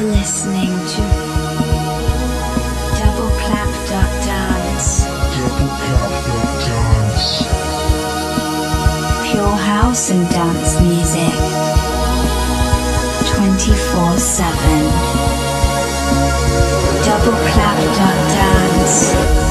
Listening to Double Clap dot Dance. Double clap dot dance. Pure house and dance music. 24 7. Double Clap dot Dance.